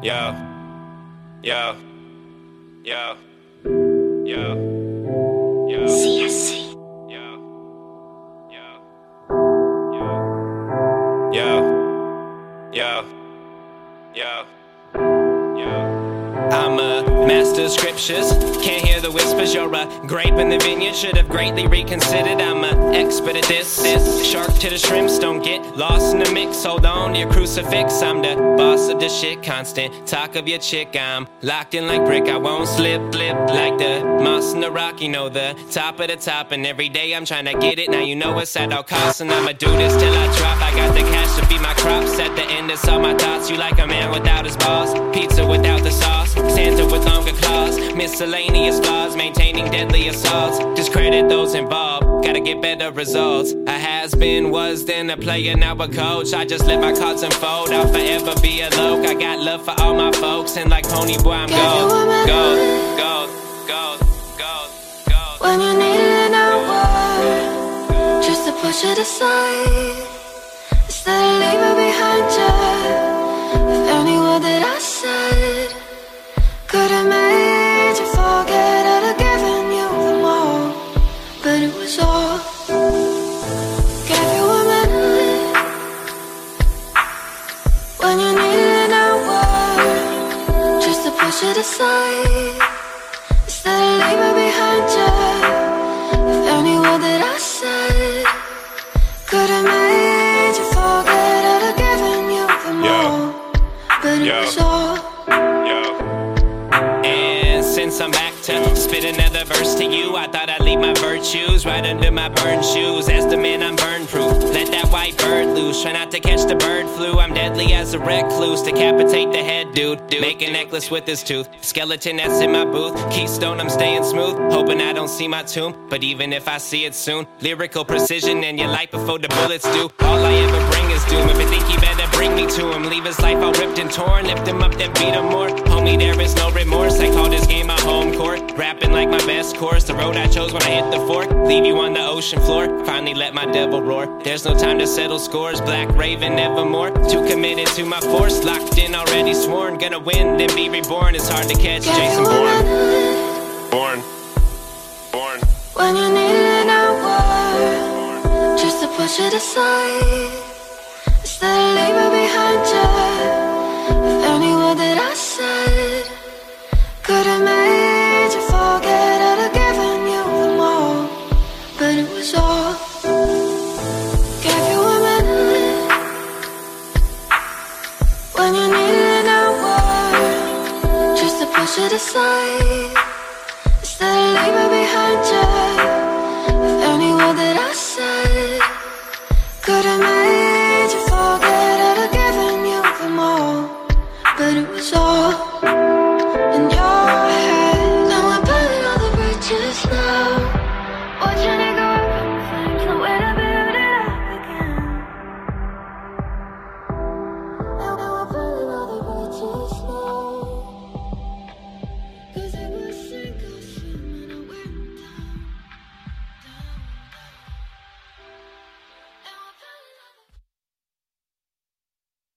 Yo, yo, yo, yo. CSC. Yo, yo, yo, yo, yo, yo, yo. I'm a master scriptures. Can't hear the whispers. You're a grape in the vineyard. Should have greatly reconsidered. I'm a expert at this. This shark to the shrimps. Don't get lost in the mix. Hold on to your crucifix. I'm the boss of the shit. Constant talk of your chick. I'm locked in like brick. I won't slip, flip like the moss in the rock. You know the top of the top. And every day I'm trying to get it. Now you know it's at all costs. And I'ma do this till I drop. I got the cash to feed my crops. At the end of all my thoughts. You like a man without his balls. Pizza without the sauce. Santa with longer claws, miscellaneous flaws, maintaining deadly assaults. Discredit those involved, gotta get better results. A has been, was then a player, now a coach. I just let my cards unfold, I'll forever be a loke. I got love for all my folks, and like Ponyboy, I'm gold, gold, gold, gold, gold, gold. When you needed a word, just to push it aside. To push it aside. Instead of leave behind you. If any word that I said could have made you forget I'd have given you the more. But it Yo. was all. Yo. And since I'm back to spit another verse to you, I thought I'd leave my virtues right under my burned shoes. As the man, I'm burn proof. Let that white bird loose. Try not to catch the bird flu. I'm deadly as a recluse. Decapitate the head, dude. dude Make a necklace with his tooth. Skeleton that's in my booth. Keystone, I'm staying smooth. Hoping I don't see my tomb. But even if I see it soon, lyrical precision and your life before the bullets do. All I ever bring is doom. If you think you better bring me to him, leave his life all ripped and torn. Lift him up, then beat him more. Homie, there is no remorse. Course. The road I chose when I hit the fork. Leave you on the ocean floor. Finally let my devil roar. There's no time to settle scores. Black Raven, nevermore. Too committed to my force. Locked in, already sworn. Gonna win, then be reborn. It's hard to catch. Gave Jason you a Bourne. minute. Born. Born. When you needed a word, just to push it aside. Instead of leave it behind you. If any word that I said could have Side.